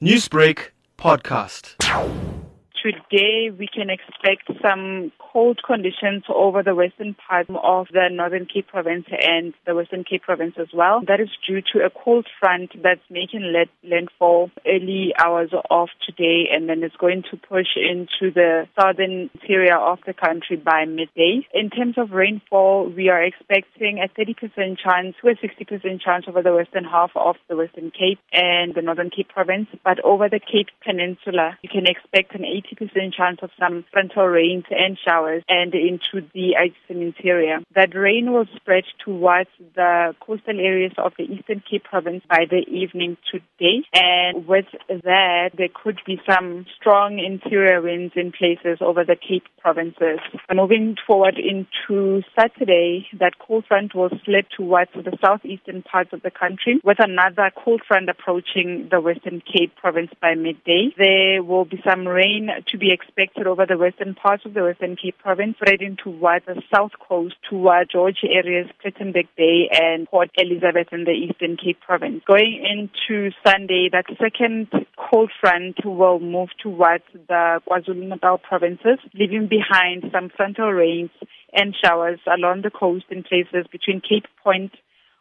Newsbreak podcast. Today we can expect some cold conditions over the western part of the Northern Cape province and the Western Cape province as well. That is due to a cold front that's making landfall early hours of today and then it's going to push into the southern interior of the country by midday. In terms of rainfall, we are expecting a 30% chance to a 60% chance over the western half of the Western Cape and the Northern Cape province. But over the Cape Peninsula, you can expect an 80% chance of some frontal rains and showers and into the adjacent interior. That rain will spread towards the coastal areas of the Eastern Cape province by the evening today. And with that, there could be some strong interior winds in places over the Cape provinces. Moving forward into Saturday, that cold front will slip towards the southeastern parts of the country with another cold front approaching the Western Cape province by midday. There will be some rain to be expected over the western parts of the Western Cape province, spreading towards the south coast, towards George areas, Plettenberg Bay and Port Elizabeth in the Eastern Cape province. Going into Sunday, that second cold front will move towards the KwaZulu-Natal provinces, leaving behind some frontal rains and showers along the coast in places between Cape Point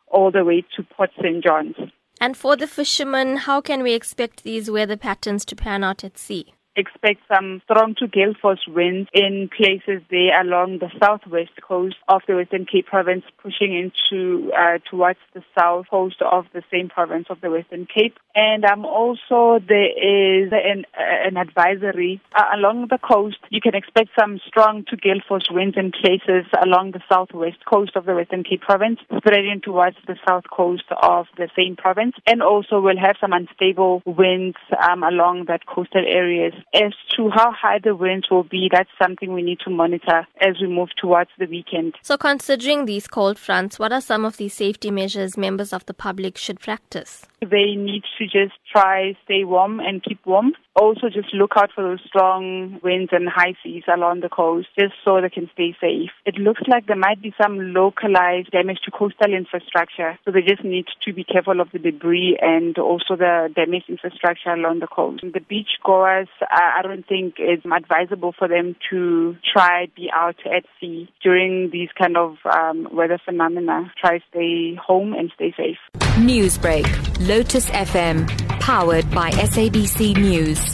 all the way to Port St. John's. And for the fishermen, how can we expect these weather patterns to pan out at sea? Expect some strong to gale force winds in places there along the southwest coast of the Western Cape province, pushing into uh, towards the south coast of the same province of the Western Cape. And um, also there is an, uh, an advisory uh, along the coast. You can expect some strong to gale force winds in places along the southwest coast of the Western Cape province, spreading towards the south coast of the same province. And also we'll have some unstable winds um, along that coastal areas as to how high the winds will be, that's something we need to monitor as we move towards the weekend. So, considering these cold fronts, what are some of the safety measures members of the public should practice? They need to just try stay warm and keep warm. Also, just look out for those strong winds and high seas along the coast, just so they can stay safe. It looks like there might be some localized damage to coastal infrastructure, so they just need to be careful of the debris and also the damaged infrastructure along the coast. The beach goers, I don't think it's advisable for them to try be out at sea during these kind of um, weather phenomena. Try stay home and stay safe. Newsbreak, Lotus FM, powered by SABC News.